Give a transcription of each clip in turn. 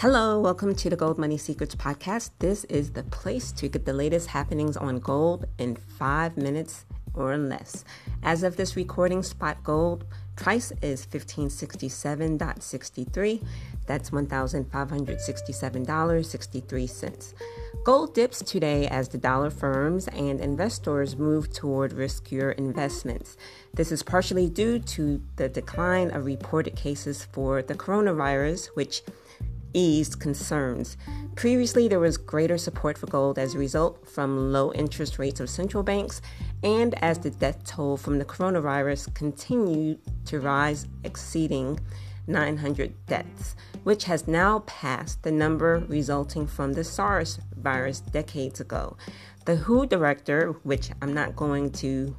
Hello, welcome to the Gold Money Secrets podcast. This is the place to get the latest happenings on gold in five minutes or less. As of this recording, spot gold price is 1567.63. That's $1,567.63. Gold dips today as the dollar firms and investors move toward riskier investments. This is partially due to the decline of reported cases for the coronavirus, which eased concerns. Previously, there was greater support for gold as a result from low interest rates of central banks and as the death toll from the coronavirus continued to rise, exceeding 900 deaths, which has now passed the number resulting from the SARS virus decades ago. The WHO director, which I'm not going to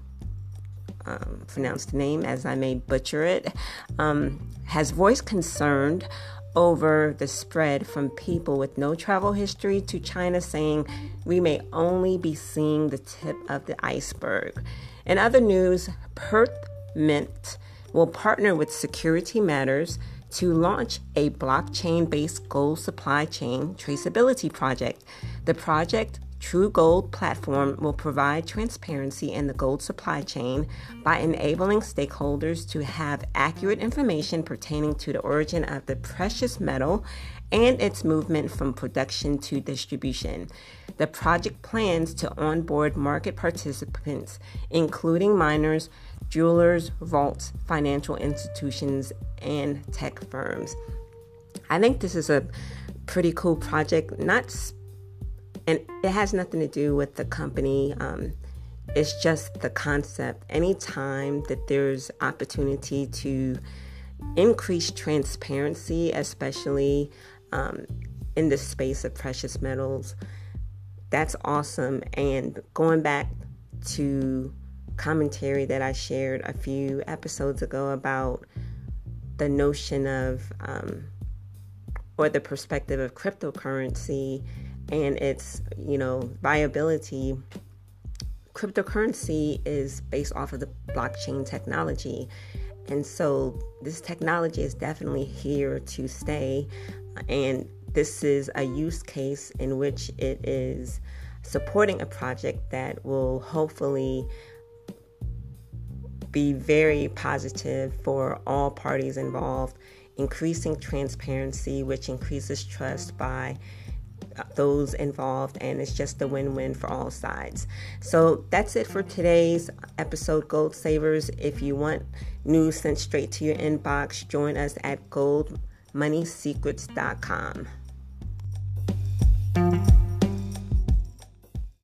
um, pronounce the name as I may butcher it, um, has voiced concern over the spread from people with no travel history to China, saying we may only be seeing the tip of the iceberg. In other news, Perth Mint will partner with Security Matters to launch a blockchain based gold supply chain traceability project. The project True Gold platform will provide transparency in the gold supply chain by enabling stakeholders to have accurate information pertaining to the origin of the precious metal and its movement from production to distribution. The project plans to onboard market participants, including miners, jewelers, vaults, financial institutions, and tech firms. I think this is a pretty cool project, not and it has nothing to do with the company. Um, it's just the concept. Anytime that there's opportunity to increase transparency, especially um, in the space of precious metals, that's awesome. And going back to commentary that I shared a few episodes ago about the notion of um, or the perspective of cryptocurrency and its you know viability. Cryptocurrency is based off of the blockchain technology. And so this technology is definitely here to stay. And this is a use case in which it is supporting a project that will hopefully be very positive for all parties involved increasing transparency which increases trust by those involved, and it's just a win win for all sides. So that's it for today's episode, Gold Savers. If you want news sent straight to your inbox, join us at goldmoneysecrets.com.